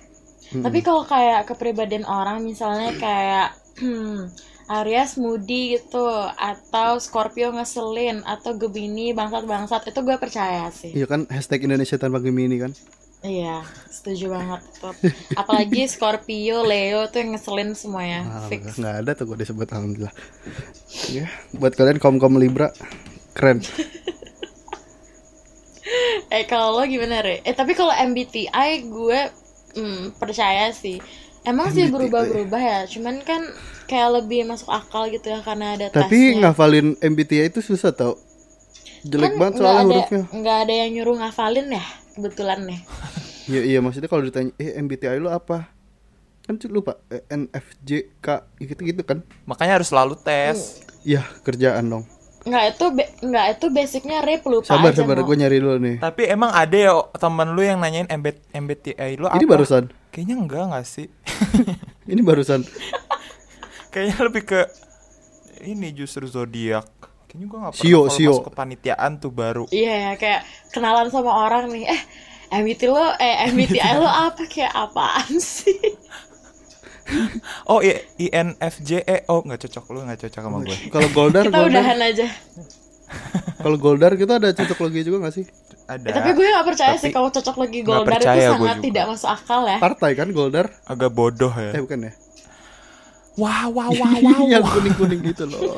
[SPEAKER 2] Tapi kalau kayak kepribadian orang misalnya kayak hmm, Aries moody gitu atau Scorpio ngeselin atau Gemini bangsat-bangsat itu gue percaya sih.
[SPEAKER 4] Iya kan hashtag Indonesia tanpa Gemini kan.
[SPEAKER 2] Iya, setuju banget tuh. Apalagi Scorpio, Leo tuh yang ngeselin semuanya.
[SPEAKER 4] Ah,
[SPEAKER 2] Fix.
[SPEAKER 4] nggak ada tuh gue disebut alhamdulillah. Ya, buat kalian kaum kaum Libra keren.
[SPEAKER 2] Eh kalau lo gimana, Re? Eh tapi kalau MBTI gue hmm, percaya sih. Emang sih berubah-berubah ya, cuman kan kayak lebih masuk akal gitu ya karena ada
[SPEAKER 4] Tapi
[SPEAKER 2] tesnya.
[SPEAKER 4] ngafalin MBTI itu susah tau. Jelek
[SPEAKER 2] Kan
[SPEAKER 4] banget soalnya
[SPEAKER 2] ada,
[SPEAKER 4] hurufnya.
[SPEAKER 2] nggak ada yang nyuruh ngafalin ya, kebetulan nih.
[SPEAKER 4] Iya iya maksudnya kalau ditanya eh MBTI lu apa? Kan lupa eh, NFJ K gitu gitu kan.
[SPEAKER 3] Makanya harus selalu tes.
[SPEAKER 4] Iya kerjaan dong.
[SPEAKER 2] Nggak itu nggak itu basicnya Re lupa
[SPEAKER 4] Sabar
[SPEAKER 2] aja
[SPEAKER 4] sabar gue nyari dulu nih.
[SPEAKER 3] Tapi emang ada ya temen lu yang nanyain MB, MBTI lu apa?
[SPEAKER 4] Ini barusan.
[SPEAKER 3] Kayaknya enggak gak sih?
[SPEAKER 4] Ini barusan.
[SPEAKER 3] Kayaknya lebih ke ini justru zodiak. Kayaknya gua gak pernah
[SPEAKER 4] Sio, sio.
[SPEAKER 3] masuk kepanitiaan tuh baru.
[SPEAKER 2] Iya ya kayak kenalan sama orang nih. Eh MBTI lo eh MBTI lo apa kayak apaan sih?
[SPEAKER 3] Oh I- INFJE oh nggak cocok lu nggak cocok sama gue.
[SPEAKER 4] Kalau Goldar
[SPEAKER 2] Kita
[SPEAKER 4] Goldar
[SPEAKER 2] udahan aja.
[SPEAKER 4] kalau Goldar kita ada cocok logi juga gak sih?
[SPEAKER 3] Ada.
[SPEAKER 2] Eh, tapi gue gak percaya
[SPEAKER 3] Tapi
[SPEAKER 2] sih kalau cocok lagi
[SPEAKER 3] nggak
[SPEAKER 2] Goldar itu
[SPEAKER 3] percaya gue
[SPEAKER 2] sangat tidak masuk akal ya.
[SPEAKER 4] Partai kan Goldar?
[SPEAKER 3] agak bodoh
[SPEAKER 4] Eh
[SPEAKER 3] ya.
[SPEAKER 4] bukan ya?
[SPEAKER 3] Wah wah wah wah.
[SPEAKER 4] yang kuning kuning gitu loh.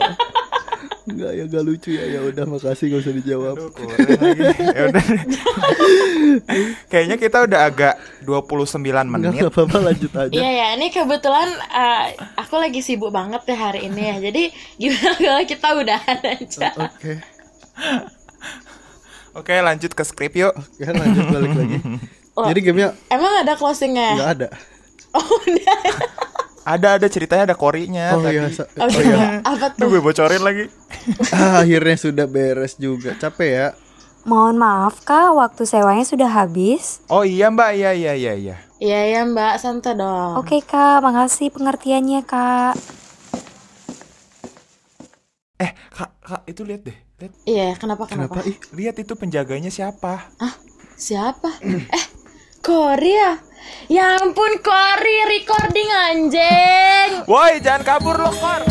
[SPEAKER 4] Enggak ya gak lucu ya ya udah makasih gak usah dijawab.
[SPEAKER 3] Aduh, kurang lagi. Ya udah. Kayaknya kita udah agak 29
[SPEAKER 4] Enggak
[SPEAKER 3] menit.
[SPEAKER 4] nggak apa-apa lanjut aja.
[SPEAKER 2] Iya ya, ini kebetulan eh, aku lagi sibuk banget ya hari ini ya. Jadi gimana kalau kita udahan aja?
[SPEAKER 4] Oke.
[SPEAKER 3] Oke, lanjut ke skrip yuk.
[SPEAKER 4] Oke lanjut balik lagi.
[SPEAKER 2] Oh.
[SPEAKER 4] Jadi gamenya
[SPEAKER 2] Emang ada closingnya?
[SPEAKER 4] nggak ada.
[SPEAKER 2] Oh udah.
[SPEAKER 3] Ada ada ceritanya ada korinya
[SPEAKER 4] Oh
[SPEAKER 3] tadi.
[SPEAKER 4] iya. sa-
[SPEAKER 2] Oh,
[SPEAKER 4] Oh iya.
[SPEAKER 2] Apa
[SPEAKER 3] Duh,
[SPEAKER 2] tuh?
[SPEAKER 3] gue bocorin lagi.
[SPEAKER 4] Ah, akhirnya sudah beres juga. Capek ya.
[SPEAKER 1] Mohon maaf kak, waktu sewanya sudah habis.
[SPEAKER 3] Oh iya mbak, iya iya iya iya.
[SPEAKER 2] Iya ya mbak, santai dong.
[SPEAKER 1] Oke kak, makasih pengertiannya kak.
[SPEAKER 3] Eh kak, kak itu lihat deh, lihat,
[SPEAKER 2] Iya, kenapa kenapa?
[SPEAKER 4] Kenapa? Ih,
[SPEAKER 3] lihat itu penjaganya siapa?
[SPEAKER 2] Ah, siapa? eh, Korea. Ya ampun, Kori recording anjing.
[SPEAKER 3] Woi jangan kabur lo kor.